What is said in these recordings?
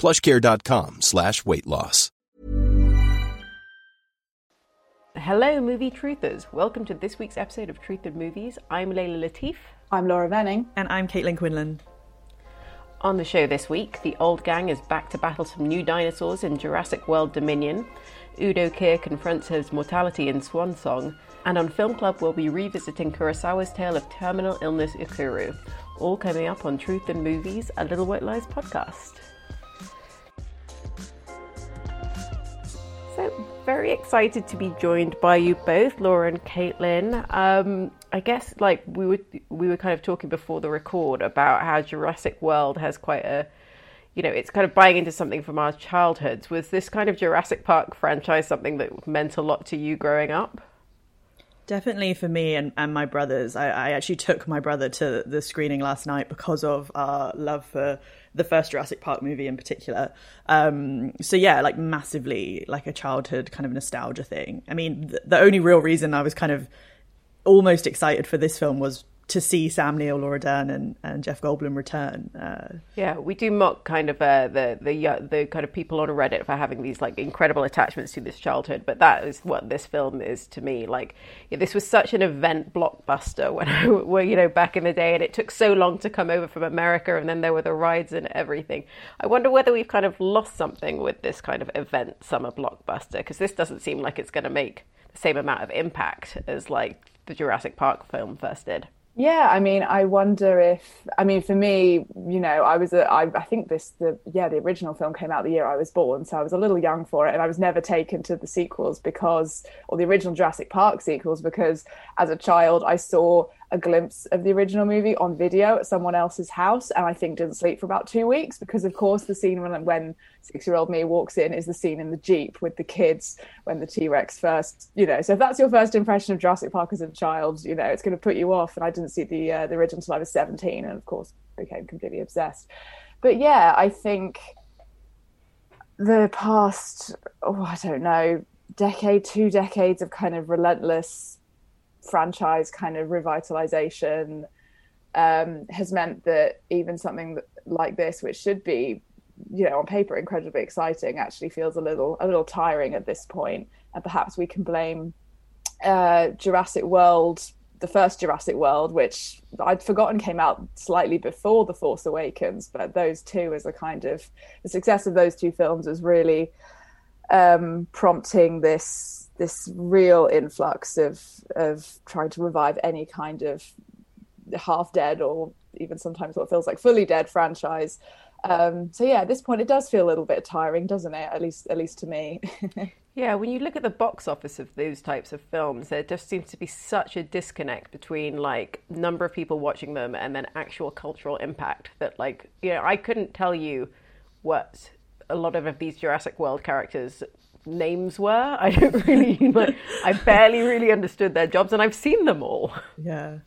Plushcare.com slash weight loss. Hello, movie truthers. Welcome to this week's episode of Truth in Movies. I'm Layla Latif. I'm Laura Venning. And I'm Caitlin Quinlan. On the show this week, the old gang is back to battle some new dinosaurs in Jurassic World Dominion. Udo Kier confronts his mortality in Swan Song. And on Film Club, we'll be revisiting Kurosawa's tale of terminal illness Ikiru. All coming up on Truth in Movies, a Little White Lies podcast. So, very excited to be joined by you both, Laura and Caitlin. Um, I guess like we were we were kind of talking before the record about how Jurassic World has quite a you know, it's kind of buying into something from our childhoods. Was this kind of Jurassic Park franchise something that meant a lot to you growing up? Definitely for me and, and my brothers. I, I actually took my brother to the screening last night because of our love for the first Jurassic Park movie in particular. Um, so yeah, like massively like a childhood kind of nostalgia thing. I mean, the, the only real reason I was kind of almost excited for this film was to see Sam Neill, Laura Dern, and, and Jeff Goldblum return. Uh, yeah, we do mock kind of uh, the the the kind of people on Reddit for having these like incredible attachments to this childhood, but that is what this film is to me. Like, yeah, this was such an event blockbuster when I were you know back in the day, and it took so long to come over from America, and then there were the rides and everything. I wonder whether we've kind of lost something with this kind of event summer blockbuster because this doesn't seem like it's going to make the same amount of impact as like the Jurassic Park film first did. Yeah, I mean, I wonder if, I mean, for me, you know, I was, a, I, I think this, the, yeah, the original film came out the year I was born, so I was a little young for it, and I was never taken to the sequels because, or the original Jurassic Park sequels, because as a child I saw a glimpse of the original movie on video at someone else's house and I think didn't sleep for about two weeks because of course the scene when when six year old me walks in is the scene in the Jeep with the kids when the T-Rex first you know. So if that's your first impression of Jurassic Park as a child you know it's going to put you off and I didn't see the uh, the original until I was 17 and of course became completely obsessed. But yeah I think the past oh I don't know decade two decades of kind of relentless franchise kind of revitalization um, has meant that even something like this, which should be, you know, on paper incredibly exciting, actually feels a little a little tiring at this point. And perhaps we can blame uh, Jurassic World, the first Jurassic World, which I'd forgotten came out slightly before The Force Awakens, but those two as a kind of the success of those two films was really um, prompting this this real influx of of trying to revive any kind of half dead or even sometimes what feels like fully dead franchise. Um, so yeah, at this point, it does feel a little bit tiring, doesn't it? At least, at least to me. yeah, when you look at the box office of those types of films, there just seems to be such a disconnect between like number of people watching them and then actual cultural impact. That like, you know, I couldn't tell you what a lot of these Jurassic World characters names were. I don't really like I barely really understood their jobs and I've seen them all. Yeah.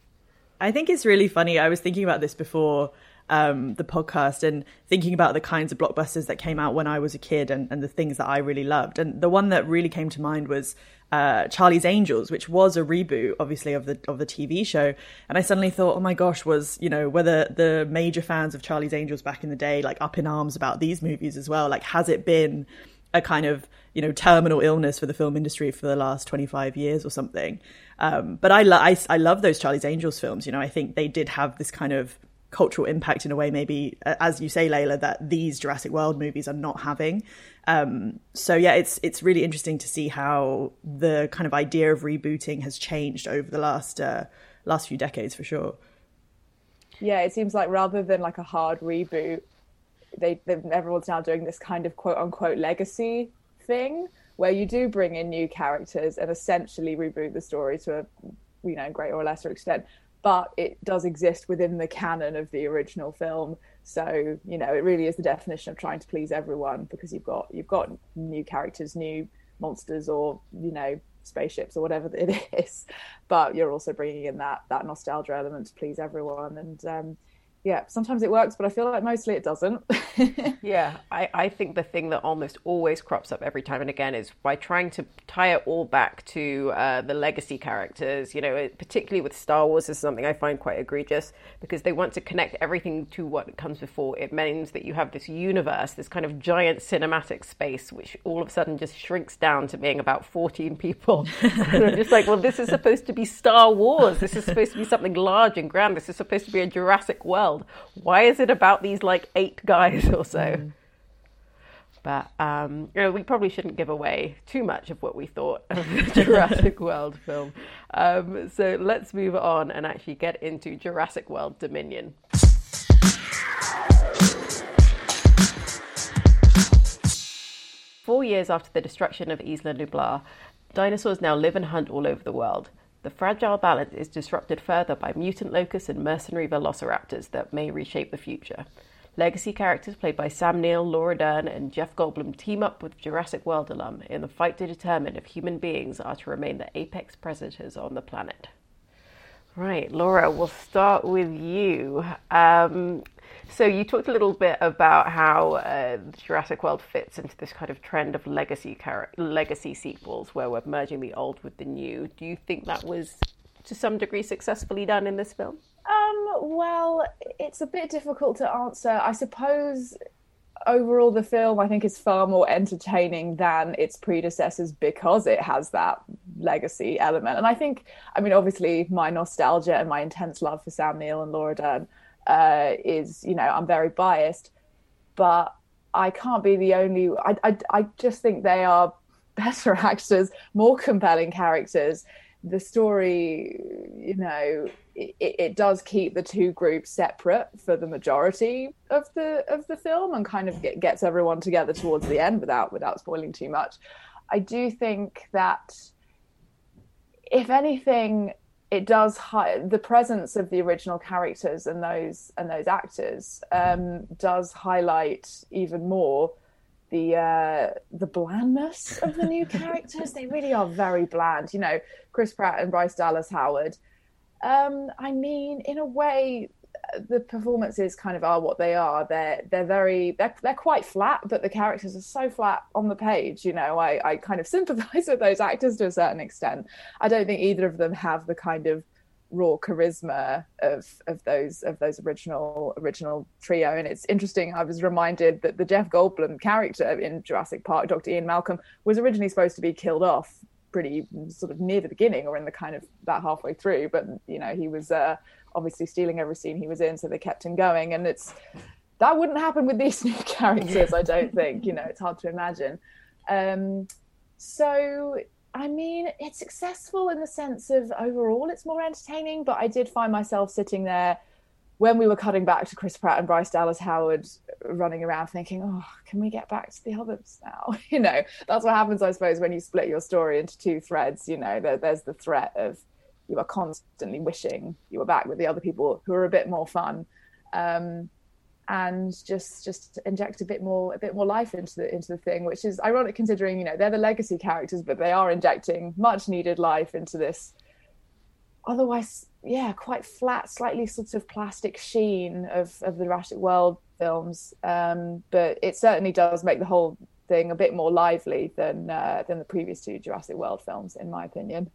I think it's really funny. I was thinking about this before um, the podcast and thinking about the kinds of blockbusters that came out when I was a kid and, and the things that I really loved. And the one that really came to mind was uh, Charlie's Angels, which was a reboot, obviously, of the of the TV show. And I suddenly thought, oh my gosh, was you know whether the major fans of Charlie's Angels back in the day like up in arms about these movies as well? Like, has it been a kind of you know terminal illness for the film industry for the last 25 years or something um, but I, lo- I, I love those charlie's angels films you know i think they did have this kind of cultural impact in a way, maybe as you say, Layla, that these Jurassic World movies are not having. Um, so yeah, it's it's really interesting to see how the kind of idea of rebooting has changed over the last uh, last few decades for sure. Yeah, it seems like rather than like a hard reboot, they everyone's now doing this kind of quote unquote legacy thing where you do bring in new characters and essentially reboot the story to a you know greater or lesser extent. But it does exist within the canon of the original film. So you know it really is the definition of trying to please everyone because you've got you've got new characters new monsters or you know spaceships or whatever it is. But you're also bringing in that that nostalgia element to please everyone. And um, yeah, sometimes it works, but I feel like mostly it doesn't. yeah, I, I think the thing that almost always crops up every time and again is by trying to tie it all back to uh, the legacy characters, you know, particularly with Star Wars is something I find quite egregious because they want to connect everything to what comes before. It means that you have this universe, this kind of giant cinematic space, which all of a sudden just shrinks down to being about 14 people. and I'm just like, well, this is supposed to be Star Wars. This is supposed to be something large and grand. This is supposed to be a Jurassic World world. Why is it about these like eight guys or so? Mm. But um, you know, we probably shouldn't give away too much of what we thought of the Jurassic World film. Um, so let's move on and actually get into Jurassic World Dominion. Four years after the destruction of Isla Nublar, dinosaurs now live and hunt all over the world. The fragile balance is disrupted further by mutant locusts and mercenary velociraptors that may reshape the future. Legacy characters played by Sam Neill, Laura Dern, and Jeff Goldblum team up with Jurassic World alum in the fight to determine if human beings are to remain the apex predators on the planet. Right, Laura, we'll start with you. Um, so you talked a little bit about how uh, Jurassic World fits into this kind of trend of legacy car- legacy sequels, where we're merging the old with the new. Do you think that was, to some degree, successfully done in this film? Um, well, it's a bit difficult to answer. I suppose overall the film I think is far more entertaining than its predecessors because it has that legacy element. And I think, I mean, obviously my nostalgia and my intense love for Sam Neill and Laura Dern uh, is, you know, I'm very biased, but I can't be the only. I, I, I just think they are better actors, more compelling characters. The story, you know, it, it, does keep the two groups separate for the majority of the of the film, and kind of get, gets everyone together towards the end without without spoiling too much. I do think that, if anything, it does hi- the presence of the original characters and those and those actors um, does highlight even more the uh, the blandness of the new characters. They really are very bland. You know, Chris Pratt and Bryce Dallas Howard. Um, I mean, in a way, the performances kind of are what they are. They're they're very they're they're quite flat, but the characters are so flat on the page. You know, I I kind of sympathise with those actors to a certain extent. I don't think either of them have the kind of raw charisma of of those of those original original trio. And it's interesting. I was reminded that the Jeff Goldblum character in Jurassic Park, Dr. Ian Malcolm, was originally supposed to be killed off pretty sort of near the beginning or in the kind of that halfway through but you know he was uh, obviously stealing every scene he was in, so they kept him going. And it's that wouldn't happen with these new characters, I don't think. You know, it's hard to imagine. Um, so I mean, it's successful in the sense of overall it's more entertaining, but I did find myself sitting there when we were cutting back to Chris Pratt and Bryce Dallas Howard running around thinking, oh, can we get back to the others now? You know, that's what happens, I suppose, when you split your story into two threads. You know, there, there's the threat of you are constantly wishing you were back with the other people who are a bit more fun um, and just just inject a bit more a bit more life into the into the thing which is ironic considering you know they're the legacy characters but they are injecting much needed life into this otherwise yeah quite flat slightly sort of plastic sheen of of the Jurassic World films um, but it certainly does make the whole thing a bit more lively than uh, than the previous two Jurassic World films in my opinion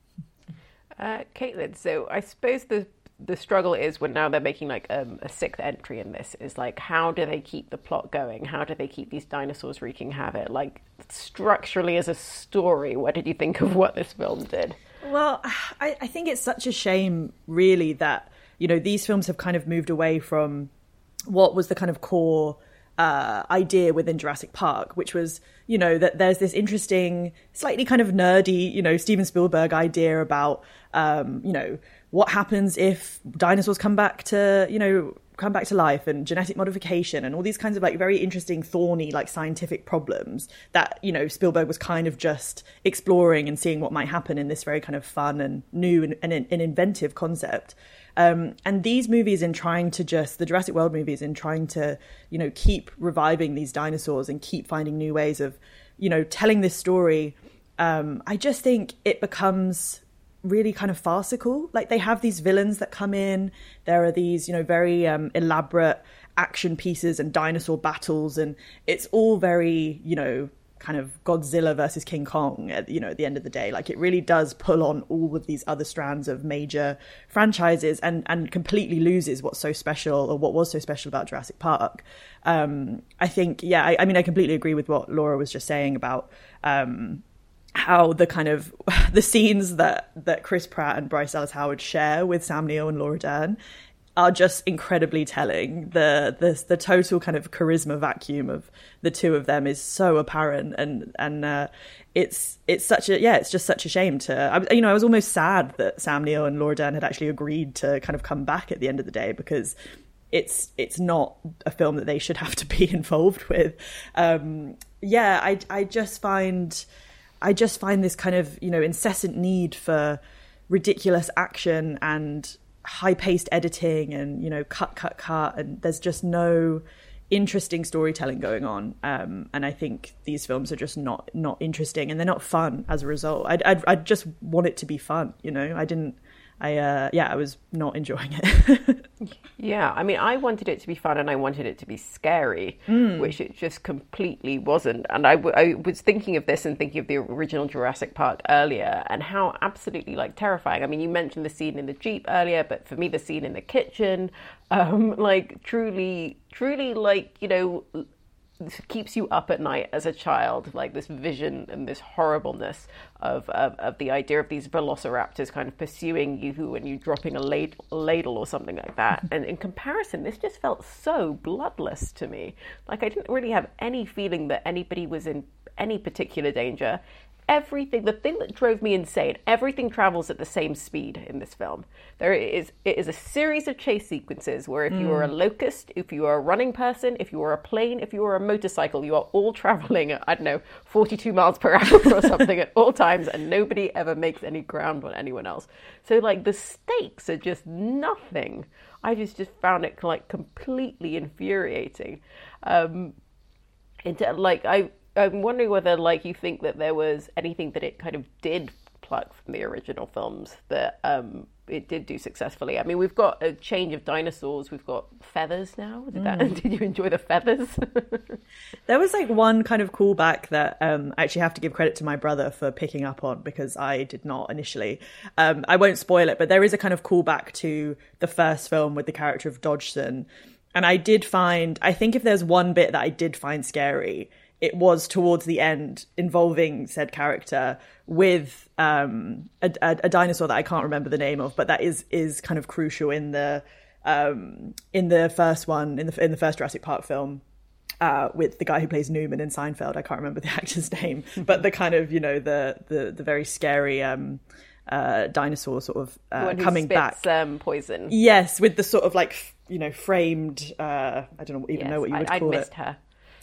uh, Caitlin, so I suppose the the struggle is when now they're making like um, a sixth entry in this is like how do they keep the plot going? How do they keep these dinosaurs wreaking havoc? Like structurally as a story, what did you think of what this film did? Well, I, I think it's such a shame, really, that you know, these films have kind of moved away from what was the kind of core uh, idea within Jurassic Park, which was, you know, that there's this interesting, slightly kind of nerdy, you know, Steven Spielberg idea about, um, you know, what happens if dinosaurs come back to, you know, come back to life and genetic modification and all these kinds of like very interesting thorny like scientific problems that you know Spielberg was kind of just exploring and seeing what might happen in this very kind of fun and new and, and, and inventive concept. Um, and these movies, in trying to just the Jurassic World movies, in trying to you know keep reviving these dinosaurs and keep finding new ways of you know telling this story, um, I just think it becomes really kind of farcical. Like they have these villains that come in. There are these you know very um, elaborate action pieces and dinosaur battles, and it's all very you know kind of Godzilla versus King Kong at you know at the end of the day like it really does pull on all of these other strands of major franchises and and completely loses what's so special or what was so special about Jurassic Park um, I think yeah I, I, mean I completely agree with what Laura was just saying about um, how the kind of the scenes that that Chris Pratt and Bryce Dallas Howard share with Sam Neill and Laura Dern are just incredibly telling. The the the total kind of charisma vacuum of the two of them is so apparent, and and uh, it's it's such a yeah, it's just such a shame to I, you know I was almost sad that Sam Neill and Laura Dern had actually agreed to kind of come back at the end of the day because it's it's not a film that they should have to be involved with. Um, yeah, I I just find I just find this kind of you know incessant need for ridiculous action and high paced editing and you know cut cut cut and there's just no interesting storytelling going on um, and i think these films are just not not interesting and they're not fun as a result. I'd, I'd just want it to be fun you know? I didn't I uh, yeah, I was not enjoying it. yeah, I mean, I wanted it to be fun and I wanted it to be scary, mm. which it just completely wasn't. And I, w- I was thinking of this and thinking of the original Jurassic Park earlier and how absolutely like terrifying. I mean, you mentioned the scene in the jeep earlier, but for me, the scene in the kitchen, um, like truly, truly, like you know keeps you up at night as a child, like this vision and this horribleness of, of, of the idea of these velociraptors kind of pursuing you and you dropping a ladle, ladle or something like that. And in comparison, this just felt so bloodless to me. Like I didn't really have any feeling that anybody was in any particular danger everything the thing that drove me insane everything travels at the same speed in this film there is it is a series of chase sequences where if mm. you are a mm. locust if you are a running person if you are a plane if you are a motorcycle you are all traveling at i don't know 42 miles per hour or something at all times and nobody ever makes any ground on anyone else so like the stakes are just nothing i just just found it like completely infuriating um into like i I'm wondering whether, like, you think that there was anything that it kind of did pluck from the original films that um, it did do successfully. I mean, we've got a change of dinosaurs. We've got feathers now. Did, that, mm. did you enjoy the feathers? there was like one kind of callback that um, I actually have to give credit to my brother for picking up on because I did not initially. Um, I won't spoil it, but there is a kind of callback to the first film with the character of Dodgson. And I did find, I think if there's one bit that I did find scary, it was towards the end involving said character with um, a, a, a, dinosaur that I can't remember the name of, but that is is kind of crucial in the um, in the first one in the in the first Jurassic Park film. Uh, with the guy who plays Newman in Seinfeld, I can't remember the actor's name, but the kind of you know the the the very scary um, uh, dinosaur sort of uh, coming spits, back. Um, poison. Yes, with the sort of like you know framed. Uh, I don't even yes, know what you would I, call I it. missed her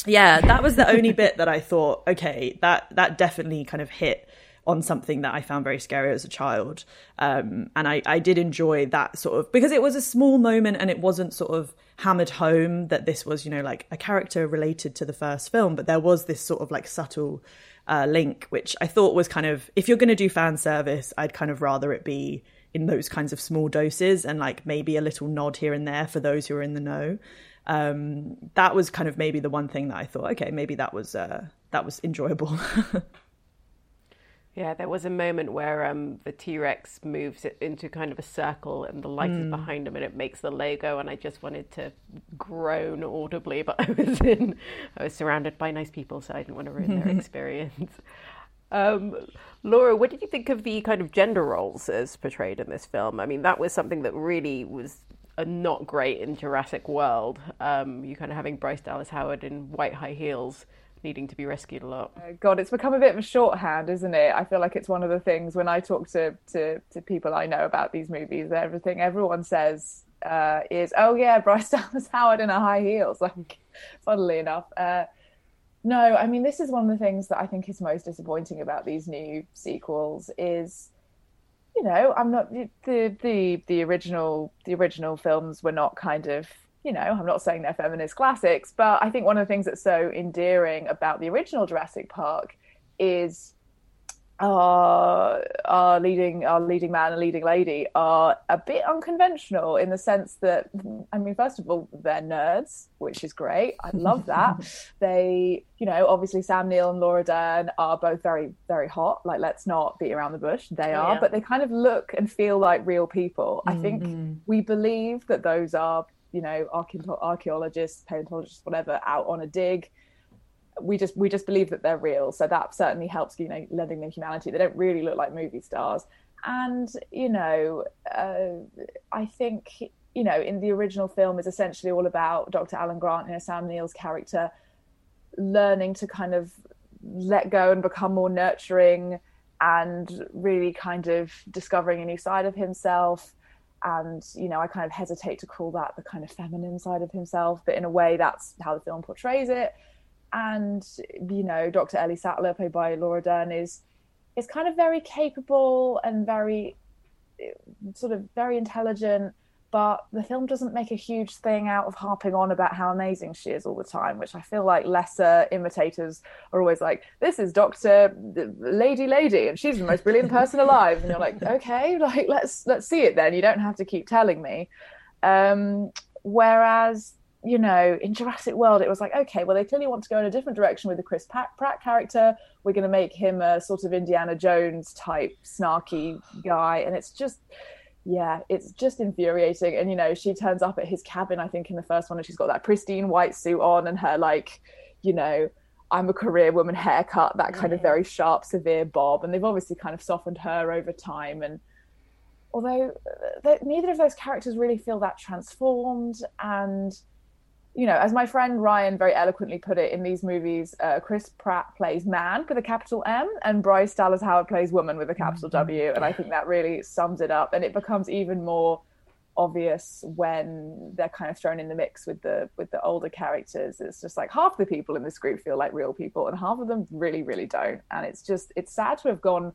yeah, that was the only bit that I thought, okay, that that definitely kind of hit on something that I found very scary as a child. Um, and I, I did enjoy that sort of because it was a small moment and it wasn't sort of hammered home that this was, you know, like a character related to the first film, but there was this sort of like subtle uh, link, which I thought was kind of if you're going to do fan service, I'd kind of rather it be in those kinds of small doses and like maybe a little nod here and there for those who are in the know um, that was kind of maybe the one thing that I thought, okay, maybe that was uh, that was enjoyable. yeah, there was a moment where um, the T Rex moves it into kind of a circle, and the light mm. is behind him, and it makes the Lego. And I just wanted to groan audibly, but I was in, I was surrounded by nice people, so I didn't want to ruin their experience. Um, Laura, what did you think of the kind of gender roles as portrayed in this film? I mean, that was something that really was not great in Jurassic World. Um, you kind of having Bryce Dallas Howard in white high heels needing to be rescued a lot. Oh, God, it's become a bit of a shorthand, isn't it? I feel like it's one of the things when I talk to to, to people I know about these movies, everything everyone says uh, is, "Oh yeah, Bryce Dallas Howard in a high heels." Like, funnily enough. Uh, no, I mean this is one of the things that I think is most disappointing about these new sequels is you know, I'm not the the the original the original films were not kind of you know, I'm not saying they're feminist classics, but I think one of the things that's so endearing about the original Jurassic Park is our our leading our leading man and leading lady are a bit unconventional in the sense that I mean first of all they're nerds which is great I love that they you know obviously Sam Neill and Laura Dern are both very very hot like let's not beat around the bush they oh, are yeah. but they kind of look and feel like real people mm-hmm. I think mm-hmm. we believe that those are you know archaeologists paleontologists whatever out on a dig we just we just believe that they're real. So that certainly helps you know lending them humanity. They don't really look like movie stars. And you know uh, i think you know in the original film is essentially all about dr alan grant and sam neill's character learning to kind of let go and become more nurturing and really kind of discovering a new side of himself. And you know i kind of hesitate to call that the kind of feminine side of himself but in a way that's how the film portrays it and you know dr ellie sattler played by laura dern is is kind of very capable and very sort of very intelligent but the film doesn't make a huge thing out of harping on about how amazing she is all the time which i feel like lesser imitators are always like this is dr lady lady and she's the most brilliant person alive. And you're like okay like let's let's see it then. You don't have to keep telling me. Um, whereas you know, in Jurassic World, it was like, okay, well, they clearly want to go in a different direction with the Chris Pratt character. We're going to make him a sort of Indiana Jones type snarky guy. And it's just, yeah, it's just infuriating. And, you know, she turns up at his cabin, I think, in the first one, and she's got that pristine white suit on and her, like, you know, I'm a career woman haircut, that kind yeah. of very sharp, severe bob. And they've obviously kind of softened her over time. And, although uh, neither of those characters really feel that transformed and you know, as my friend Ryan very eloquently put it in these movies, uh, Chris Pratt plays man with a capital M, and Bryce Dallas Howard plays woman with a capital mm-hmm. W, and I think that really sums it up. And it becomes even more obvious when they're kind of thrown in the mix with the with the older characters. It's just like half the people in this group feel like real people, and half of them really, really don't. And it's just it's sad to have gone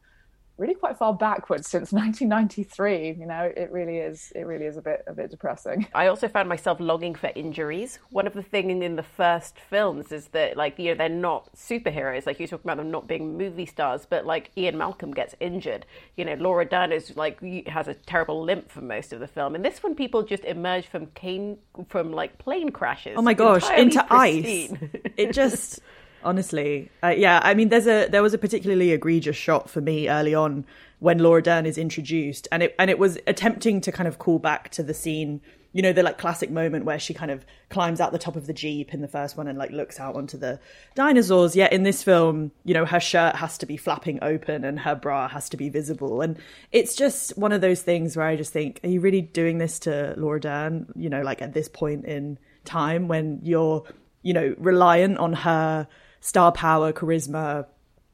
really quite far backwards since 1993 you know it really is it really is a bit a bit depressing. I also found myself longing for injuries. One of the things in the first films is that like you know they're not superheroes. Like you talk about them not being movie stars but like ian malcolm gets injured. You know laura dern is like has a terrible limp for most of the film. And this one people just emerge from cane from like plane crashes. Oh my gosh into pristine. ice. it just honestly. Uh, yeah, I mean, there's a there was a particularly egregious shot for me early on when Laura Dern is introduced, and it and it was attempting to kind of call back to the scene, you know, the like classic moment where she kind of climbs out the top of the jeep in the first one and like looks out onto the dinosaurs. Yet in this film, you know, her shirt has to be flapping open and her bra has to be visible, and it's just one of those things where I just think, are you really doing this to Laura Dern? You know, like at this point in time when you're, you know, reliant on her star power, charisma,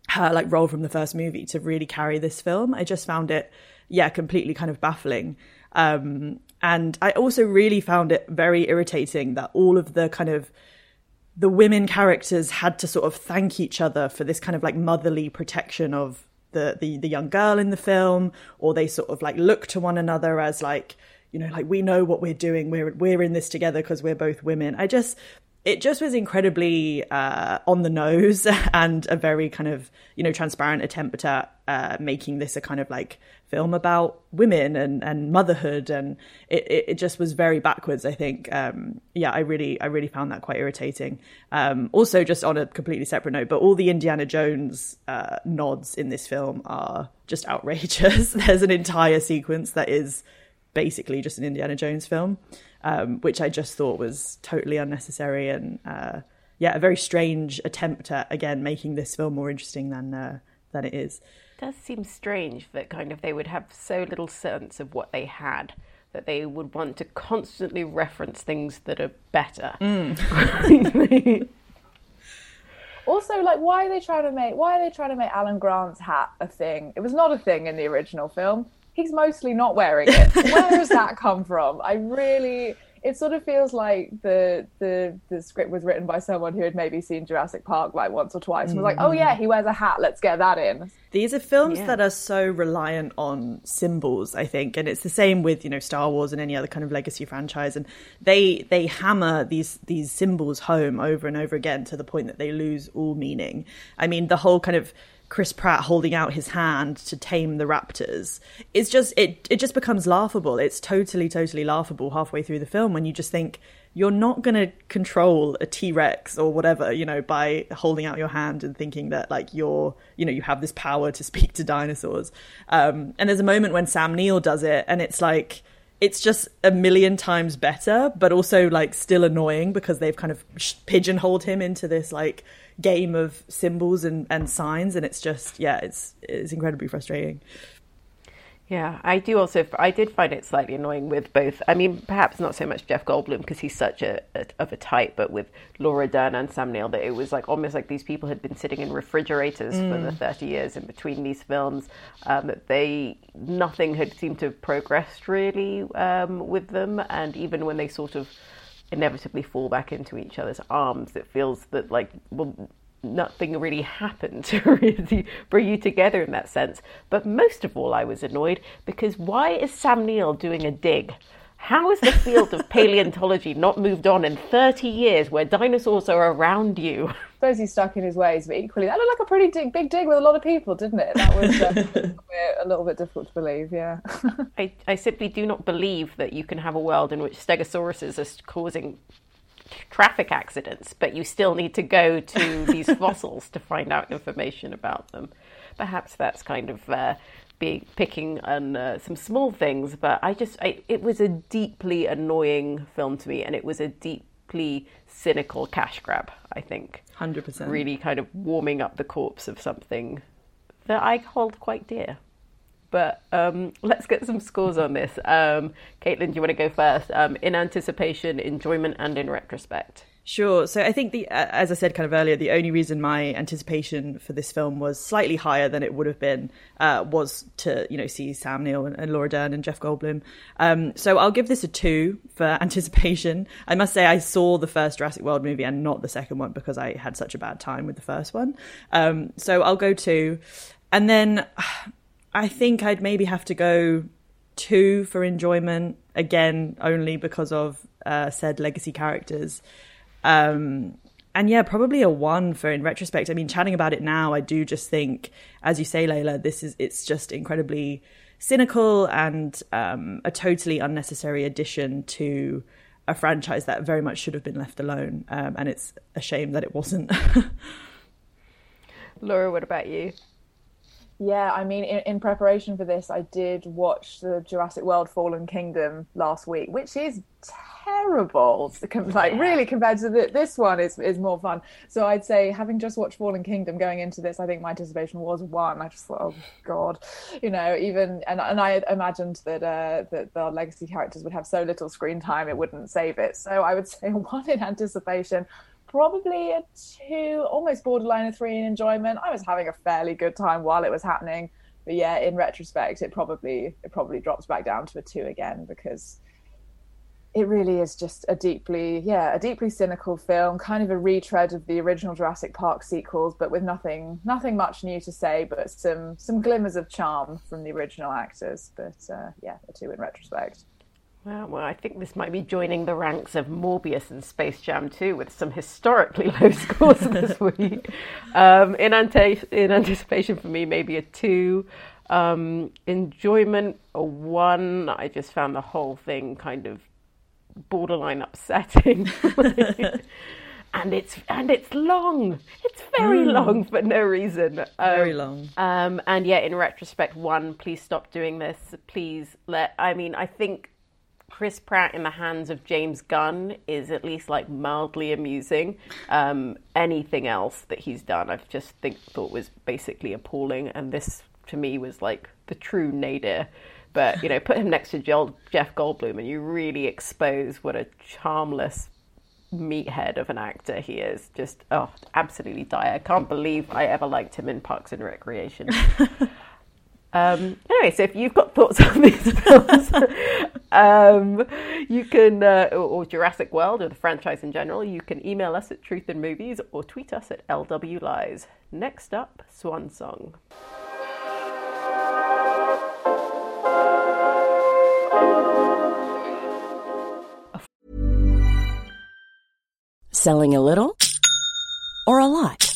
her like role from the first movie to really carry this film. I just found it, yeah, completely kind of baffling. Um, and I also really found it very irritating that all of the kind of the women characters had to sort of thank each other for this kind of like motherly protection of the, the the young girl in the film, or they sort of like look to one another as like you know like we know what we're doing we're we're in this together because we're both women i just it just was incredibly uh, on the nose and a very kind of you know transparent attempt at uh, making this a kind of like film about women and, and motherhood. And it, it just was very backwards i think. Um, yeah i really i really found that quite irritating. Um, also just on a completely separate note but all the indiana jones uh, nods in this film are just outrageous. There's an entire sequence that is basically just an indiana jones film um, which I just thought was totally unnecessary and uh, yeah, a very strange attempt at again making this film more interesting than uh, than it is. It does seem strange that kind of they would have so little sense of what they had that they would want to constantly reference things that are better. Mm. also, like, why are they trying to make why are they trying to make Alan Grant's hat a thing? It was not a thing in the original film. He's mostly not wearing it. Where does that come from? I really it sort of feels like the the the script was written by someone who had maybe seen Jurassic Park like once or twice and was like, "Oh yeah, he wears a hat. Let's get that in." These are films yeah. that are so reliant on symbols, I think, and it's the same with you know Star Wars and any other kind of legacy franchise, and they they hammer these these symbols home over and over again to the point that they lose all meaning. I mean, the whole kind of Chris Pratt holding out his hand to tame the raptors. It's just it it just becomes laughable. It's totally totally laughable halfway through the film when you just think you're not going to control a T-Rex or whatever, you know, by holding out your hand and thinking that like you're, you know, you have this power to speak to dinosaurs. Um, and there's a moment when Sam Neill does it and it's like it's just a million times better, but also like still annoying because they've kind of pigeonholed him into this like game of symbols and, and signs, and it's just yeah, it's it's incredibly frustrating. Yeah, I do also. I did find it slightly annoying with both. I mean, perhaps not so much Jeff Goldblum because he's such a, a, of a type, but with Laura Dern and Sam Neill, that it was like almost like these people had been sitting in refrigerators mm. for the mm. thirty years in between these films. Um, that they nothing had seemed to have progressed really um, with them, and even when they sort of inevitably fall back into each other's arms. It feels that like well, nothing really happened to really bring you together in that sense. But most of all, I was annoyed because why is Sam Neill doing a dig? How has the field of paleontology not moved on in 30 years where dinosaurs are around you? I suppose he's stuck in his ways, but equally, that looked like a pretty dig, big dig with a lot of people, didn't it? That was uh, a little bit difficult to believe, yeah. I, I simply do not believe that you can have a world in which stegosauruses are causing traffic accidents, but you still need to go to these fossils to find out information about them. Perhaps that's kind of uh, be picking on uh, some small things, but I just I, it was a deeply annoying film to me, and it was a deeply cynical cash grab. I think. 100%. Really kind of warming up the corpse of something that I hold quite dear. But um, let's get some scores on this. Um, Caitlin, do you want to go first? Um, in anticipation, enjoyment, and in retrospect. Sure. So I think the, as I said kind of earlier, the only reason my anticipation for this film was slightly higher than it would have been uh, was to you know see Sam Neill and, and Laura Dern and Jeff Goldblum. Um, so I'll give this a two for anticipation. I must say I saw the first Jurassic World movie and not the second one because I had such a bad time with the first one. Um, so I'll go two, and then I think I'd maybe have to go two for enjoyment again, only because of uh, said legacy characters. Um, and yeah, probably a one for in retrospect. I mean, chatting about it now, I do just think, as you say, Layla, this is it's just incredibly cynical and um, a totally unnecessary addition to a franchise that very much should have been left alone. Um, and it's a shame that it wasn't. Laura, what about you? Yeah, I mean, in, in, preparation for this, I did watch the Jurassic World Fallen Kingdom last week, which is terrible. Like, really, compared to the, this one, is is more fun. So I'd say, having just watched Fallen Kingdom, going into this, I think my anticipation was one. I just thought, oh god, you know, even and and I imagined that uh, that the legacy characters would have so little screen time, it wouldn't save it. So I would say one in anticipation probably a two, almost borderline a three in enjoyment. I was having a fairly good time while it was happening, but yeah, in retrospect, it probably it probably drops back down to a two again because it really is just a deeply yeah a deeply cynical film kind of a retread of the original jurassic park sequels but with nothing nothing much new to say but some some glimmers of charm from the original actors. But uh, yeah a two in retrospect Wow, well, I think this might be joining the ranks of Morbius and Space Jam 2 with some historically low scores this week. Um, in, ante- in anticipation for me, maybe a 2. Um, enjoyment, a 1. I just found the whole thing kind of borderline upsetting. and it's and it's long. It's very mm. long for no reason. Um, very long. Um, and yet, in retrospect, one, please stop doing this. Please let. I mean, I think Chris Pratt in the hands of James Gunn is at least like mildly amusing. Um, anything else that he's done, I've just think thought was basically appalling, and this to me was like the true nadir. But you know, put him next to Jeff Goldblum, and you really expose what a charmless meathead of an actor he is. Just oh, absolutely dire. I can't believe I ever liked him in Parks and Recreation. um, anyway, so if you've got thoughts on these films, um, you can, uh, or Jurassic World or the franchise in general, you can email us at Truth in Movies or tweet us at LW Lies. Next up, Swan Song. Selling a little or a lot?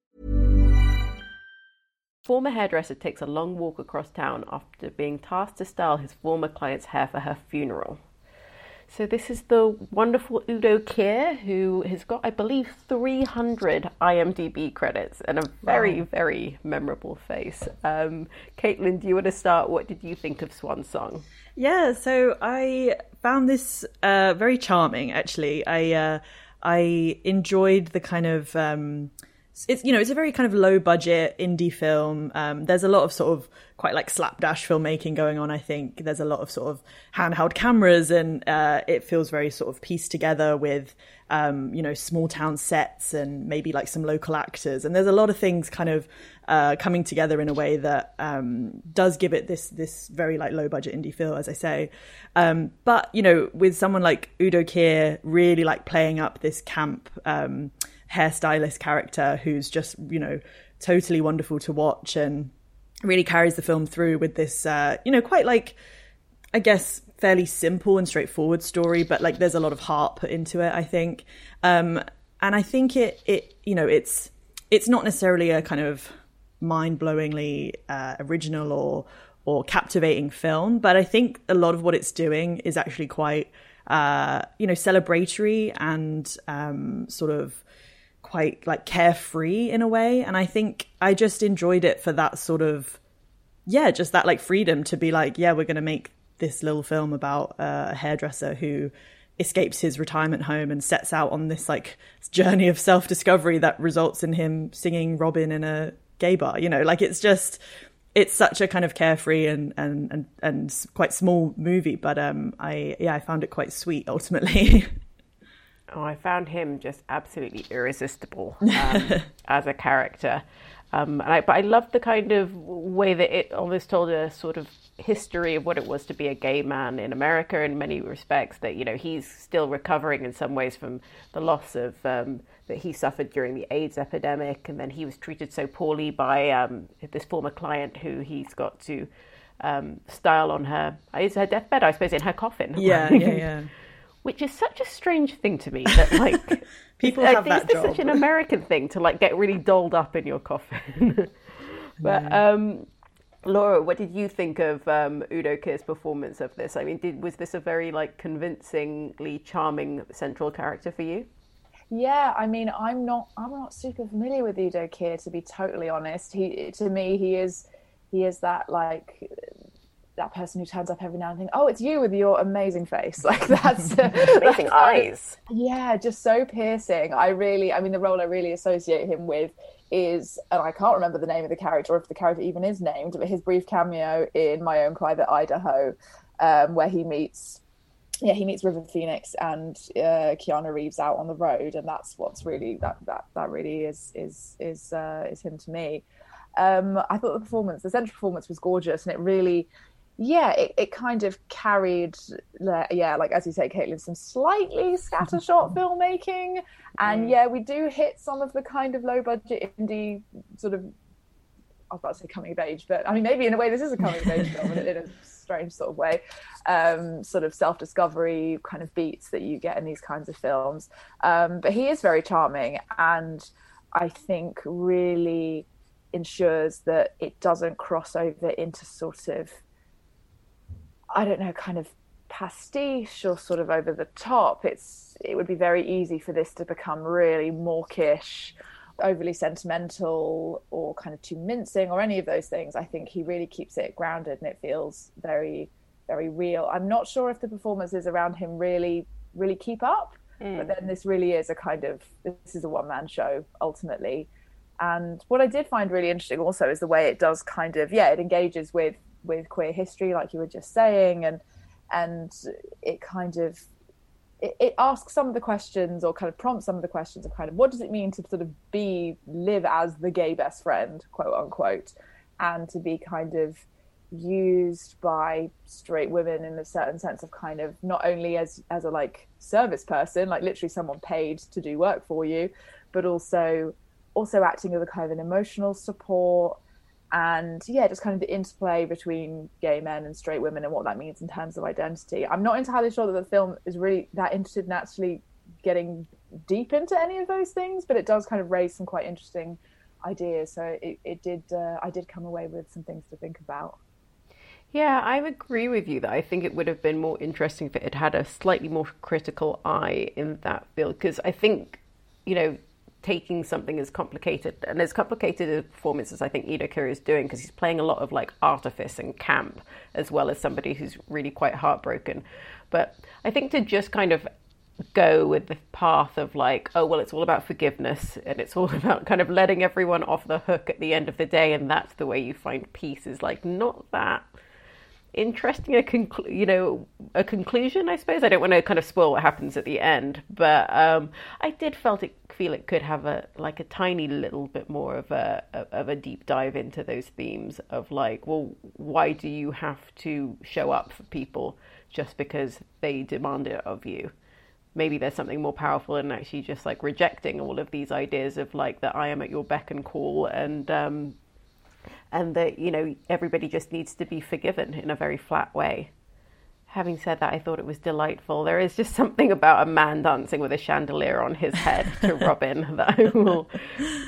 Former hairdresser takes a long walk across town after being tasked to style his former client's hair for her funeral. So this is the wonderful Udo Kier, who has got, I believe, 300 IMDb credits and a very, wow. very memorable face. Um, Caitlin, do you want to start? What did you think of Swan Song? Yeah, so I found this uh, very charming. Actually, I uh, I enjoyed the kind of. Um, it's you know it's a very kind of low budget indie film. Um, there's a lot of sort of quite like slapdash filmmaking going on. I think there's a lot of sort of handheld cameras, and uh, it feels very sort of pieced together with um, you know small town sets and maybe like some local actors. And there's a lot of things kind of uh, coming together in a way that um, does give it this this very like low budget indie feel, as I say. Um, but you know, with someone like Udo Kier really like playing up this camp um, hairstylist character who's just you know totally wonderful to watch and really carries the film through with this uh, you know quite like I guess fairly simple and straightforward story, but like there's a lot of heart put into it. I think, um, and I think it it you know it's it's not necessarily a kind of mind blowingly uh, original or or captivating film, but I think a lot of what it's doing is actually quite uh, you know celebratory and um, sort of quite like carefree in a way and i think i just enjoyed it for that sort of yeah just that like freedom to be like yeah we're going to make this little film about a hairdresser who escapes his retirement home and sets out on this like journey of self-discovery that results in him singing robin in a gay bar you know? Like it's just it's such a kind of carefree and and and, and quite small movie but um i yeah i found it quite sweet ultimately Oh, I found him just absolutely irresistible um, as a character. Um, and I, but I loved the kind of way that it almost told a sort of history of what it was to be a gay man in America in many respects. That you know he's still recovering in some ways from the loss of um, that he suffered during the AIDS epidemic, and then he was treated so poorly by um, this former client who he's got to um, style on her. Is her deathbed, I suppose, in her coffin. Yeah, yeah, yeah which is such a strange thing to me that like people have like, that this job. such an American thing to like get really dolled up in your coffin. but um, Laura, what did you think of um, Udo Kier's performance of this? I mean, did, was this a very like convincingly charming central character for you? Yeah, I mean, I'm not, I'm not super familiar with Udo Kier to be totally honest. He, to me, he is, he is that like that person who turns up every now and then. Oh, it's you with your amazing face. Like that's amazing that's, eyes. Yeah, just so piercing. I really, I mean, the role I really associate him with is, and I can't remember the name of the character, or if the character even is named, but his brief cameo in My Own Private Idaho, um, where he meets yeah, he meets River Phoenix and uh, Keanu Reeves out on the road, and that's what's really that that that really is is is uh, is him to me. Um, I thought the performance, the central performance, was gorgeous, and it really, yeah, it, it kind of carried, yeah, like as you say, Caitlin, some slightly scattershot filmmaking, and yeah, we do hit some of the kind of low budget indie sort of. I was about to say coming of age, but I mean, maybe in a way, this is a coming of age film in a strange sort of way. Um, sort of self discovery kind of beats that you get in these kinds of films. Um, but he is very charming, and I think really ensures that it doesn't cross over into sort of, I don't know, kind of pastiche or sort of over the top. It's it would be very easy for this to become really mawkish overly sentimental or kind of too mincing or any of those things. I think he really keeps it grounded and it feels very, very real. I'm not sure if the performances around him really, really keep up, mm. but then this really is a kind of this is a one man show ultimately. And what I did find really interesting also is the way it does kind of yeah, it engages with with queer history, like you were just saying, and and it kind of it, it, asks some of the questions or kind of prompts some of the questions of kind of what does it mean to sort of be live as the gay best friend quote unquote and to be kind of used by straight women in a certain sense of kind of not only as as a like service person like literally someone paid to do work for you but also also acting as a kind of an emotional support and yeah, just kind of the interplay between gay men and straight women and what that means in terms of identity. I'm not entirely sure that the film is really that interested in actually getting deep into any of those things, but it does kind of raise some quite interesting ideas. So it, it did, uh, I did come away with some things to think about. Yeah, I agree with you that I think it would have been more interesting if it had had a slightly more critical eye in that field because I think, you know, taking something as complicated and as complicated a performance as I think Udo Kier is doing because he's playing a lot of like artifice and camp as well as somebody who's really quite heartbroken. But I think to just kind of go with the path of like, oh well, it's all about forgiveness and it's all about kind of letting everyone off the hook at the end of the day, and that's the way you find peace is like not that interesting a conclu- you know a conclusion i suppose. I don't want to kind of spoil what happens at the end but um, i did felt it feel it could have a like a tiny little bit more of a of a deep dive into those themes of like well why do you have to show up for people just because they demand it of you? Maybe there's something more powerful in actually just like rejecting all of these ideas of like that i am at your beck and call and um, and that you know everybody just needs to be forgiven in a very flat way. Having said that, I thought it was delightful. There is just something about a man dancing with a chandelier on his head to Robyn that I will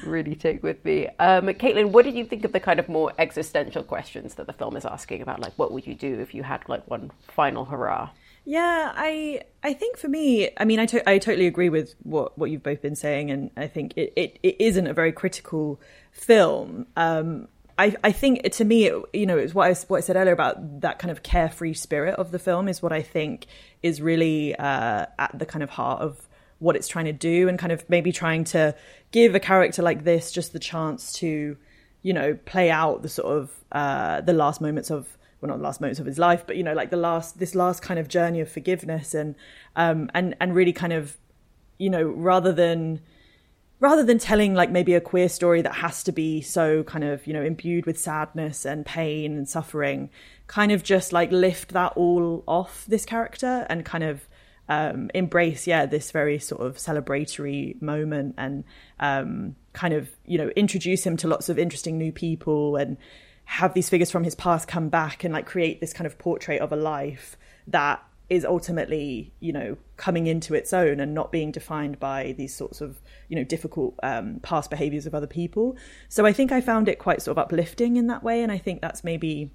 really take with me. Um, Caitlin, what did you think of the kind of more existential questions that the film is asking about? Like, what would you do if you had like one final hurrah? Yeah, I I think for me, I mean, I, to- I totally agree with what, what you've both been saying, and I think it, it, it isn't a very critical film. Um, I, I think to me, it, you know, it's what I, what I said earlier about that kind of carefree spirit of the film is what I think is really uh, at the kind of heart of what it's trying to do, and kind of maybe trying to give a character like this just the chance to, you know, play out the sort of uh, the last moments of well, not the last moments of his life, but you know, like the last this last kind of journey of forgiveness and um and and really kind of, you know, rather than rather than telling like maybe a queer story that has to be so kind of you know imbued with sadness and pain and suffering kind of just like lift that all off this character and kind of um, embrace yeah this very sort of celebratory moment and um, kind of you know introduce him to lots of interesting new people and have these figures from his past come back and like create this kind of portrait of a life that is ultimately, you know, coming into its own and not being defined by these sorts of, you know, difficult um, past behaviors of other people. So I think I found it quite sort of uplifting in that way. And I think that's maybe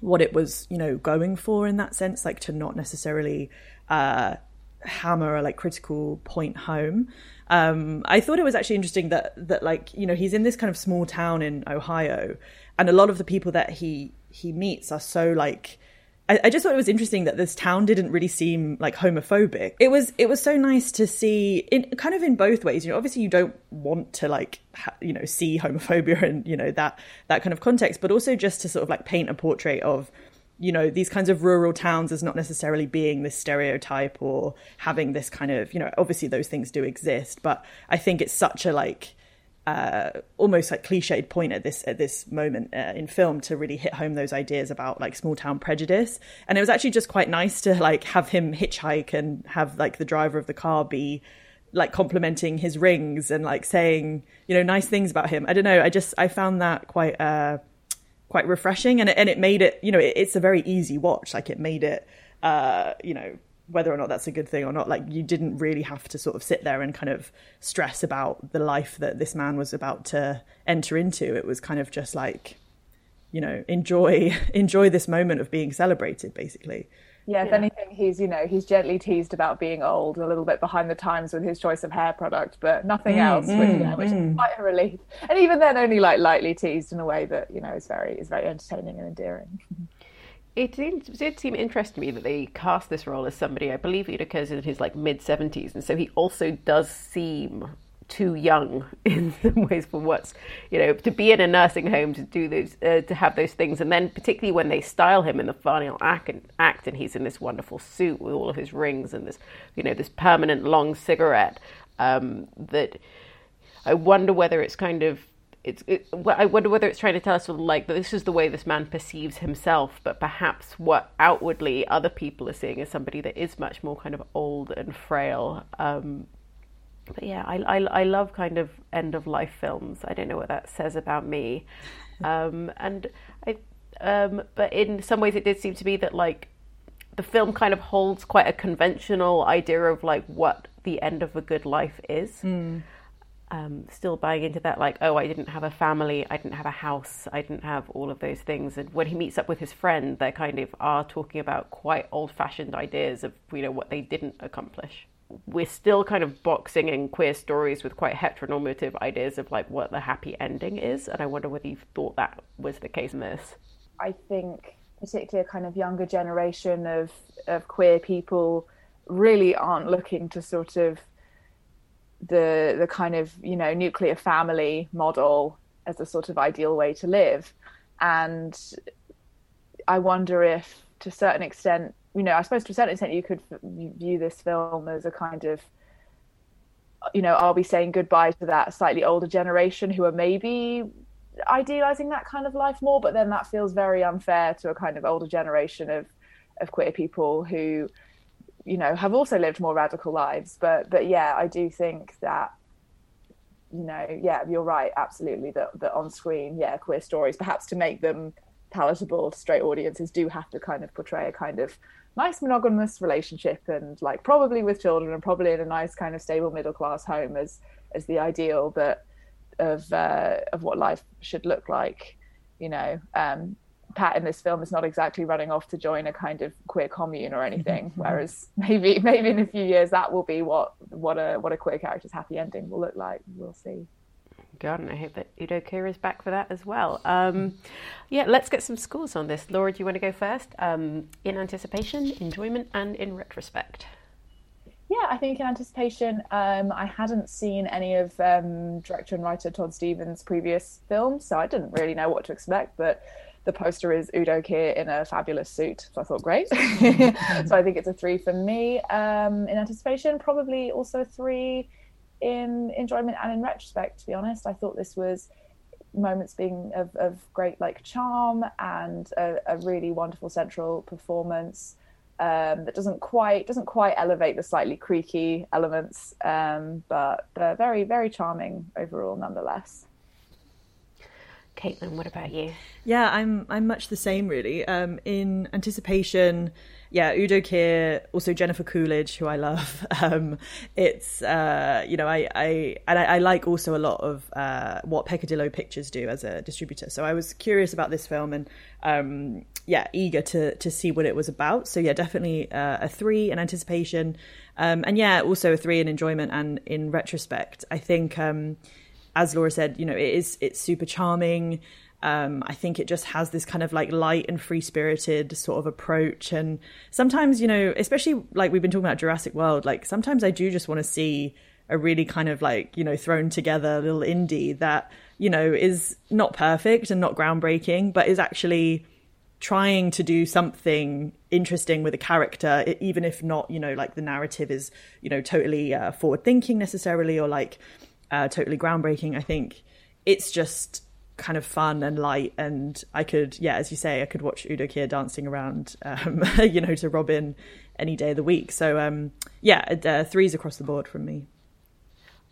what it was, you know, going for in that sense, like to not necessarily uh, hammer a like critical point home. Um, I thought it was actually interesting that that like you know he's in this kind of small town in Ohio, and a lot of the people that he he meets are so like I, I, just thought it was interesting that this town didn't really seem like homophobic. It was it was so nice to see in kind of in both ways. You know, obviously you don't want to like ha, you know see homophobia and you know that that kind of context, but also just to sort of like paint a portrait of you know these kinds of rural towns as not necessarily being this stereotype or having this kind of you know obviously those things do exist, but I think it's such a like uh, almost like cliched point at this at this moment uh, in film to really hit home those ideas about like small town prejudice. And it was actually just quite nice to like have him hitchhike and have like the driver of the car be like complimenting his rings and like saying you know nice things about him. I don't know. I just i found that quite uh quite refreshing. And it, and it made it you know it, it's a very easy watch. Like it made it uh you know whether or not that's a good thing or not like you didn't really have to sort of sit there and kind of stress about the life that this man was about to enter into it was kind of just like you know enjoy enjoy this moment of being celebrated basically yeah, if yeah. anything, he's you know he's gently teased about being old, a little bit behind the times with his choice of hair product, but nothing mm, else, mm, which, yeah, which mm. is quite a relief. And even then, only like lightly teased in a way that you know is very is very entertaining and endearing. it did, did seem interesting to me that they cast this role as somebody I believe it occurs in his like mid seventies, and so he also does seem too young in some ways for what's you know to be in a nursing home to do those uh, to have those things, and then particularly when they style him in the final act and, act and he's in this wonderful suit with all of his rings and this you know this permanent long cigarette um, that I wonder whether it's kind of it's it, I wonder whether it's trying to tell us like that this is the way this man perceives himself, but perhaps what outwardly other people are seeing is somebody that is much more kind of old and frail. Um, but yeah, I, I, I love kind of end of life films. I don't know what that says about me, um, and I um, but in some ways it did seem to me that like the film kind of holds quite a conventional idea of like what the end of a good life is. Mm um, still buying into that, like, oh, I didn't have a family, I didn't have a house, I didn't have all of those things. And when he meets up with his friend, they kind of are talking about quite old fashioned ideas of, you know, what they didn't accomplish. We're still kind of boxing in queer stories with quite heteronormative ideas of like what the happy ending is. And I wonder whether you thought that was the case in this. I think, particularly a kind of younger generation of, of queer people, really aren't looking to sort of the the kind of you know nuclear family model as a sort of ideal way to live. And i wonder if to a certain extent you know i suppose to a certain extent you could view this film as a kind of you know i'll be saying goodbye to that slightly older generation who are maybe idealizing that kind of life more but then that feels very unfair to a kind of older generation of of queer people who you know have also lived more radical lives but but yeah i do think that you know yeah you're right absolutely that that on screen yeah queer stories perhaps to make them palatable to straight audiences do have to kind of portray a kind of nice monogamous relationship and like probably with children and probably in a nice kind of stable middle class home as as the ideal that of uh, of what life should look like you know um Pat in this film is not exactly running off to join a kind of queer commune or anything. Whereas maybe maybe in a few years that will be what what a what a queer character's happy ending will look like. We'll see. God, and I hope that Udo Kier is back for that as well. Um, yeah, let's get some scores on this. Laura, do you want to go first? Um, in anticipation, enjoyment, and in retrospect. Yeah, I think in anticipation, um, I hadn't seen any of um, director and writer Todd Stephens' previous films, so I didn't really know what to expect. But the poster is Udo Kier in a fabulous suit. So I thought, great. so I think it's a three for me um, in anticipation, probably also three in enjoyment and in retrospect, to be honest. I thought this was moments being of, of great like charm and a, a really wonderful central performance um, that doesn't quite doesn't quite elevate the slightly creaky elements, um, but very very charming overall nonetheless. Caitlin, what about you? Yeah, I'm I'm much the same really. Um, in anticipation, yeah, Udo Kier, also Jennifer Coolidge, who I love. Um, it's uh, you know I I and I, I, like also a lot of uh, what Peccadillo Pictures do as a distributor. So I was curious about this film and um, yeah, eager to to see what it was about. So yeah, definitely uh, a three in anticipation, um, and yeah, also a three in enjoyment and in retrospect. I think um, as Laura said, you know, it is it's super charming. Um, I think it just has this kind of like light and free spirited sort of approach. And sometimes, you know, especially like we've been talking about Jurassic World, like sometimes I do just want to see a really kind of like, you know, thrown together little indie that, you know, is not perfect and not groundbreaking, but is actually trying to do something interesting with a character even if not you know like the narrative is you know totally uh, forward thinking necessarily or like uh, totally groundbreaking. I think. It's just kind of fun and light and I could yeah as you say I could watch Udo Kier dancing around um, you know to Robyn any day of the week. So um, yeah uh, threes across the board from me.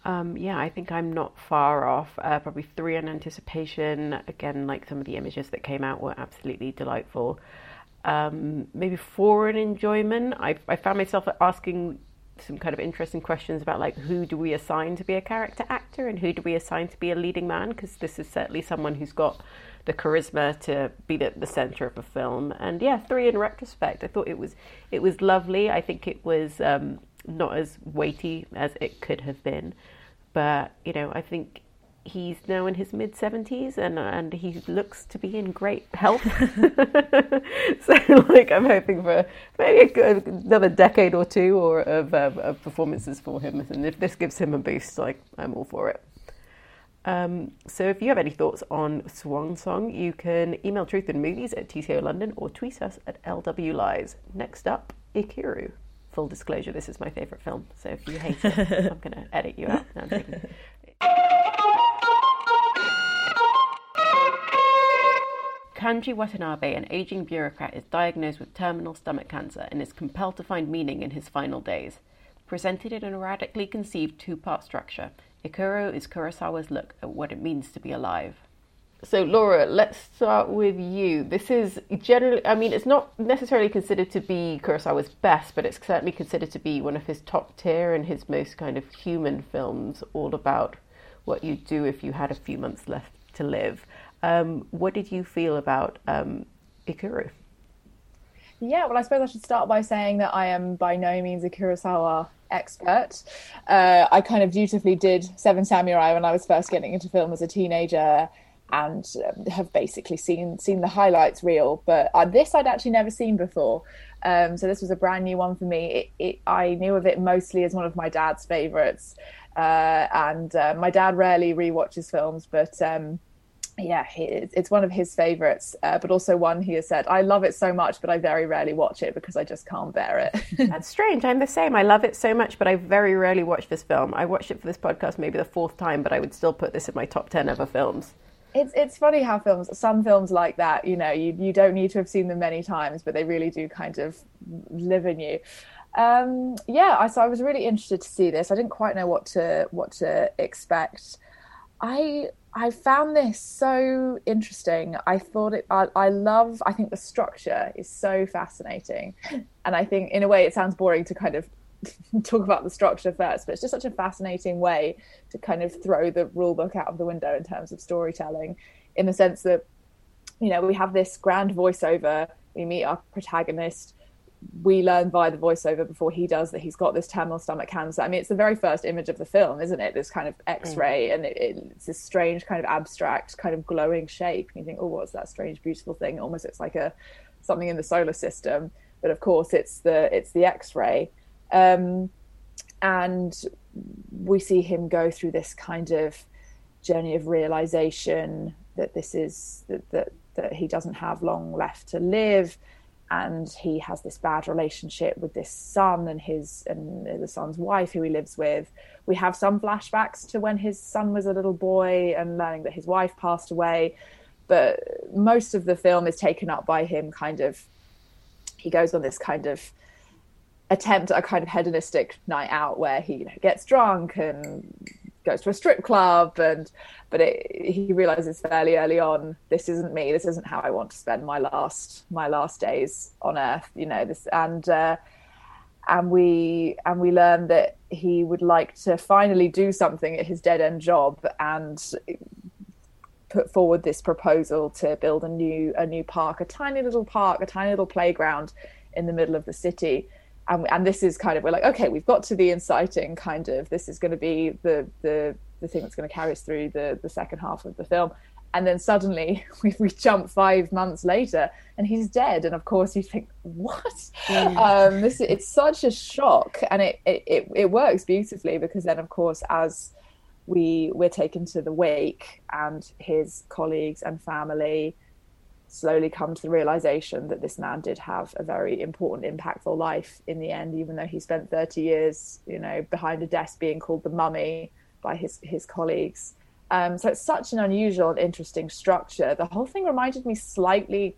Um, yeah I think I'm not far off. Uh, probably three in anticipation. Again like some of the images that came out were absolutely delightful. Um, maybe four in enjoyment. I, I found myself asking some kind of interesting questions about like who do we assign to be a character actor and who do we assign to be a leading man? Because this is certainly someone who's got the charisma to be at the center of a film. And yeah three in retrospect. I thought it was it was lovely. I think it was um, not as weighty as it could have been. But you know i think he's now in his mid 70s and and he looks to be in great health. so like I'm hoping for maybe another decade or two or of, um, of performances for him and if this gives him a boost like I'm all for it. Um, so if you have any thoughts on Swan Song, you can email Truth and Movies at TCO London or tweet us at LW Lies. Next up, Ikiru. Full disclosure, this is my favourite film, so if you hate it, I'm going to edit you out. No, Kanji Watanabe, an aging bureaucrat, is diagnosed with terminal stomach cancer and is compelled to find meaning in his final days. Presented in an erratically conceived two part structure, Ikiru is Kurosawa's look at what it means to be alive. So, Laura, let's start with you. This is generally, I mean, it's not necessarily considered to be Kurosawa's best, but it's certainly considered to be one of his top tier and his most kind of human films, all about what you'd do if you had a few months left to live. Um, what did you feel about um, Ikiru? Yeah, well, I suppose I should start by saying that I am by no means a Kurosawa expert. Uh, I kind of dutifully did Seven Samurai when I was first getting into film as a teenager, and um, have basically seen seen the highlights reel. But uh, this I'd actually never seen before, um, so this was a brand new one for me. It, it, I knew of it mostly as one of my dad's favourites, uh, and uh, my dad rarely re-watches films, but um, yeah, he, it's one of his favorites, uh, but also one he has said, I love it so much, but I very rarely watch it because I just can't bear it. That's strange. I'm the same. I love it so much, but I very rarely watch this film. I watched it for this podcast maybe the fourth time, but I would still put this in my top 10 ever films. It's, it's funny how films, some films like that, you know, you, you don't need to have seen them many times, but they really do kind of live in you. Um, yeah, I, so I was really interested to see this. I didn't quite know what to, what to expect. I I found this so interesting. I thought it. I, I, love. I think the structure is so fascinating, and I think in a way it sounds boring to kind of talk about the structure first, but it's just such a fascinating way to kind of throw the rule book out of the window in terms of storytelling, in the sense that you know we have this grand voiceover. We meet our protagonist we learn via the voiceover before he does that he's got this terminal stomach cancer. I mean, it's the very first image of the film, isn't it? This kind of X-ray, mm. and it, it, it's this strange kind of abstract, kind of glowing shape. And you think, oh, what's that strange, beautiful thing? Almost, it's like a something in the solar system, but of course, it's the it's the X-ray. Um, and we see him go through this kind of journey of realization that this is that that, that he doesn't have long left to live and he has this bad relationship with this son and his and the son's wife who he lives with. We have some flashbacks to when his son was a little boy and learning that his wife passed away but most of the film is taken up by him kind of he goes on this kind of attempt at a kind of hedonistic night out where he you know, gets drunk and goes to a strip club and but it, he realizes fairly early on this isn't me this isn't how i want to spend my last my last days on earth you know this and uh, and we and we learn that he would like to finally do something at his dead end job and put forward this proposal to build a new a new park a tiny little park a tiny little playground in the middle of the city and, and this is kind of we're like okay we've got to the inciting kind of this is going to be the the the thing that's going to carry us through the the second half of the film. And then suddenly we, we jump five months later and he's dead. And of course you think what? Um, this it's such a shock. And it, it it works beautifully because then of course as we we're taken to the wake and his colleagues and family slowly come to the realization that this man did have a very important, impactful life in the end, even though he spent 30 years, you know, behind a desk being called the mummy by his, his colleagues. Um, so it's such an unusual and interesting structure. The whole thing reminded me slightly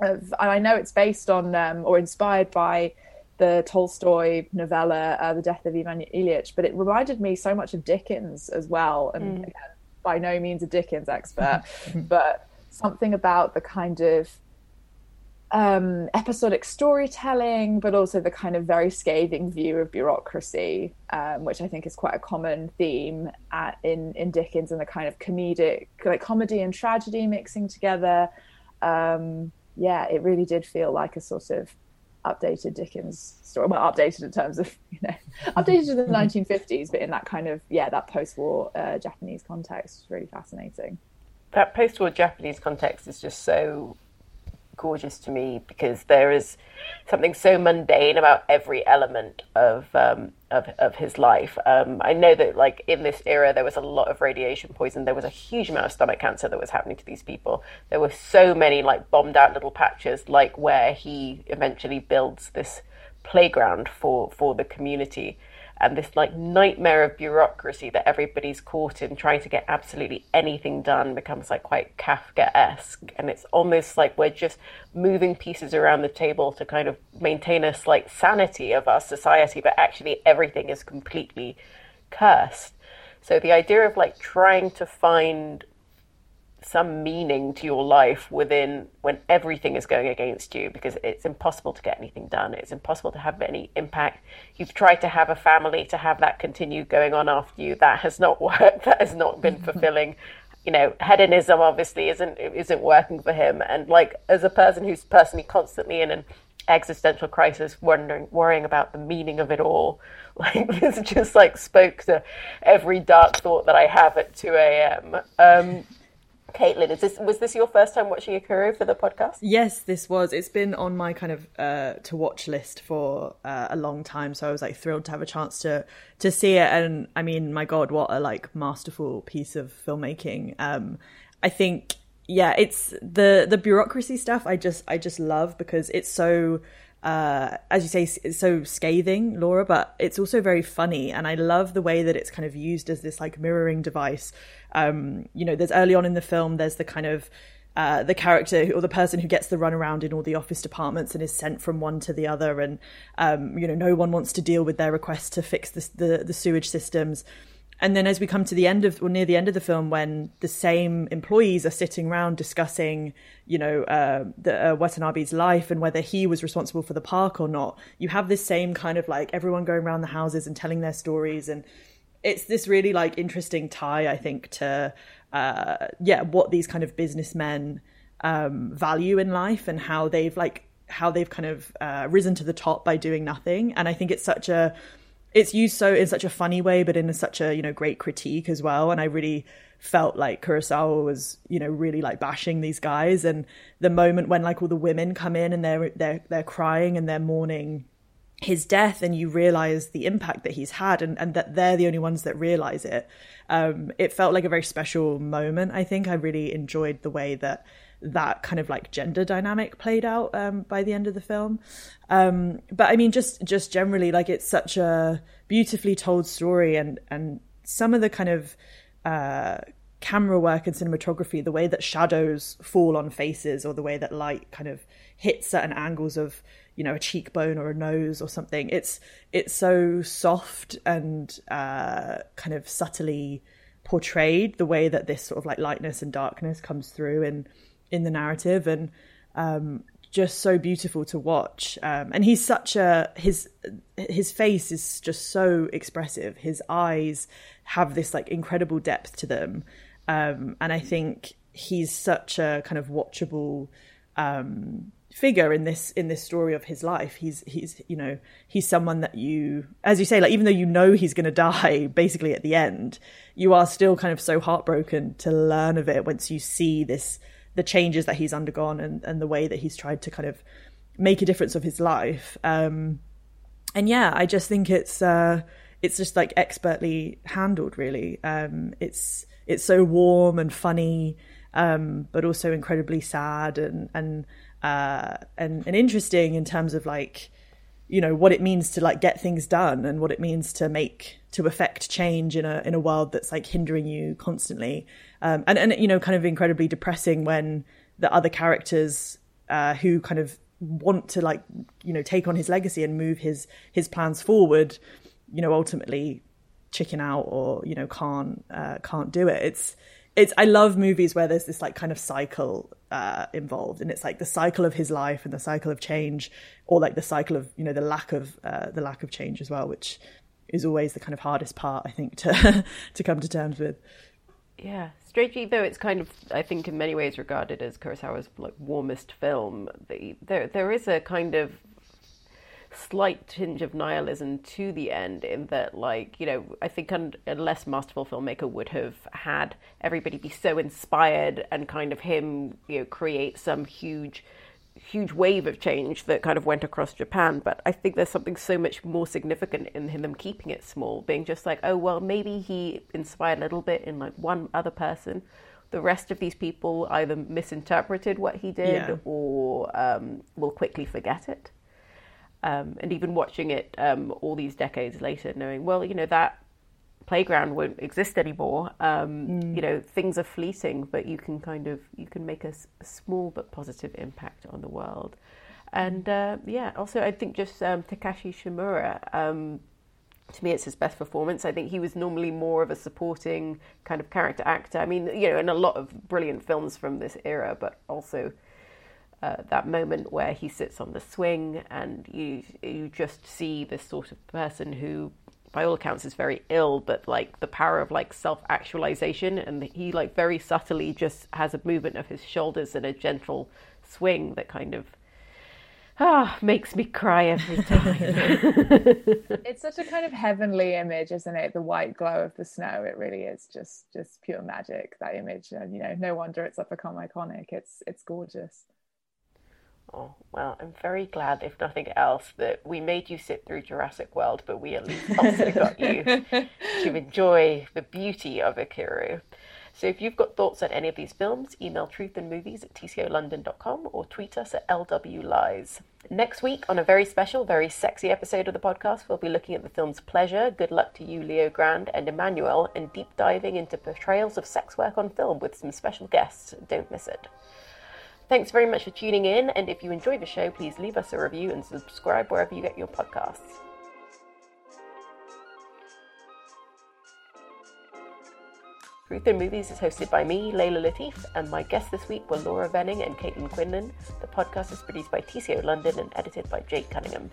of, I know it's based on um, or inspired by the Tolstoy novella, uh, The Death of Ivan Ilyich, but it reminded me so much of Dickens as well. And mm. again, by no means a Dickens expert, but something about the kind of um, episodic storytelling, but also the kind of very scathing view of bureaucracy, um, which I think is quite a common theme at, in in Dickens, and the kind of comedic, like comedy and tragedy mixing together. Um, yeah, it really did feel like a sort of updated Dickens story. Well, updated in terms of you know, updated in the 1950s, but in that kind of yeah, that post-war uh, Japanese context, really fascinating that post-war Japanese context is just so gorgeous to me because there is something so mundane about every element of um, of, of his life. Um, I know that like in this era there was a lot of radiation poison. There was a huge amount of stomach cancer that was happening to these people. There were so many like bombed out little patches, like where he eventually builds this playground for for the community and this like nightmare of bureaucracy that everybody's caught in trying to get absolutely anything done becomes like quite Kafka-esque. And it's almost like we're just moving pieces around the table to kind of maintain a slight sanity of our society but actually everything is completely cursed. So the idea of like trying to find some meaning to your life within when everything is going against you because it's impossible to get anything done. It's impossible to have any impact. You've tried to have a family to have that continue going on after you. That has not worked. That has not been fulfilling. You know, hedonism obviously isn't isn't working for him. And like as a person who's personally constantly in an existential crisis, wondering, worrying about the meaning of it all. Like this just like spoke to every dark thought that I have at two a.m. Um, Caitlin, is this was this your first time watching Ikiru for the podcast? Yes, this was. It's been on my kind of uh, to watch list for uh, a long time, so I was like thrilled to have a chance to to see it. And I mean, my God, what a like masterful piece of filmmaking. Um, I think, yeah, it's the the bureaucracy stuff. I just I just love because it's so uh, as you say, so scathing, Laura, but it's also very funny. And I love the way that it's kind of used as this like mirroring device. Um, you know, there's early on in the film, there's the kind of uh, the character or the person who gets the runaround in all the office departments and is sent from one to the other, and um, you know, no one wants to deal with their request to fix the, the, the sewage systems. And then as we come to the end of, or near the end of the film, when the same employees are sitting around discussing, you know, uh, the, uh, Watanabe's life and whether he was responsible for the park or not, you have this same kind of like everyone going around the houses and telling their stories. And it's this really like interesting tie, I think, to, uh, yeah, what these kind of businessmen um, value in life and how they've like, how they've kind of uh, risen to the top by doing nothing. And I think it's such a, it's used so in such a funny way, but in such a you know great critique as well. And I really felt like Kurosawa was you know really like bashing these guys. And the moment when like all the women come in and they're they're they're crying and they're mourning his death, and you realize the impact that he's had, and and that they're the only ones that realize it. Um, it felt like a very special moment. I think I really enjoyed the way that that kind of like gender dynamic played out um, by the end of the film. Um, but I mean, just just generally, like it's such a beautifully told story, and and some of the kind of uh, camera work and cinematography, the way that shadows fall on faces, or the way that light kind of hits certain angles of you know a cheekbone or a nose or something. It's it's so soft and uh, kind of subtly portrayed the way that this sort of like lightness and darkness comes through in in the narrative and um, just so beautiful to watch. Um, and he's such a his his face is just so expressive. His eyes have this like incredible depth to them, um, and I think he's such a kind of watchable um, figure in this in this story of his life. He's he's you know he's someone that you, as you say, like even though you know he's going to die basically at the end, you are still kind of so heartbroken to learn of it once you see this the changes that he's undergone and, and the way that he's tried to kind of make a difference of his life. Um, and yeah, I just think it's uh, it's just like expertly handled. Really, um, it's it's so warm and funny, um, but also incredibly sad and and uh, and and interesting in terms of like you know what it means to like get things done and what it means to make to affect change in a in a world that's like hindering you constantly. Um, and and you know kind of incredibly depressing when the other characters uh, who kind of want to like you know take on his legacy and move his his plans forward you know ultimately chicken out or you know can't uh, can't do it. It's it's I love movies where there's this like kind of cycle uh, involved, and it's like the cycle of his life and the cycle of change, or like the cycle of you know the lack of uh, the lack of change as well, which is always the kind of hardest part I think to to come to terms with. Yeah, strangely though, it's kind of I think in many ways regarded as Kurosawa's like warmest film. The, there there is a kind of slight tinge of nihilism to the end in that like you know i think a less masterful filmmaker would have had everybody be so inspired and kind of him you know create some huge huge wave of change that kind of went across japan. But i think there's something so much more significant in him them keeping it small being just like oh well maybe he inspired a little bit in like one other person. The rest of these people either misinterpreted what he did yeah. or um, will quickly forget it um, and even watching it um, all these decades later, knowing, well, you know, that playground won't exist anymore. Um, mm. You know, things are fleeting, but you can kind of you can make a, a small but positive impact on the world. And uh, yeah, also I think just um, Takashi Shimura. Um, to me, it's his best performance. I think he was normally more of a supporting kind of character actor. I mean, you know, in a lot of brilliant films from this era, but also uh, that moment where he sits on the swing and you you just see this sort of person who by all accounts is very ill but like the power of like self actualization and he like very subtly just has a movement of his shoulders and a gentle swing that kind of ah makes me cry every time. It's such a kind of heavenly image isn't it? The white glow of the snow. It really is just just pure magic that image. And you know no wonder it's become iconic. It's it's gorgeous Oh, well, I'm very glad, if nothing else, that we made you sit through Jurassic World, but we at least also got you to enjoy the beauty of Ikiru. So if you've got thoughts on any of these films, email truthandmovies at tcolondon.com or tweet us at lwlies. Next week, on a very special, very sexy episode of the podcast, we'll be looking at the films Pleasure, Good Luck to You, Leo Grande, and Emmanuelle, and deep diving into portrayals of sex work on film with some special guests. Don't miss it. Thanks very much for tuning in, and if you enjoy the show, please leave us a review and subscribe wherever you get your podcasts. Truth and Movies is hosted by me, Leila Latif, and my guests this week were Laura Venning and Caitlin Quinlan. The podcast is produced by TCO London and edited by Jake Cunningham.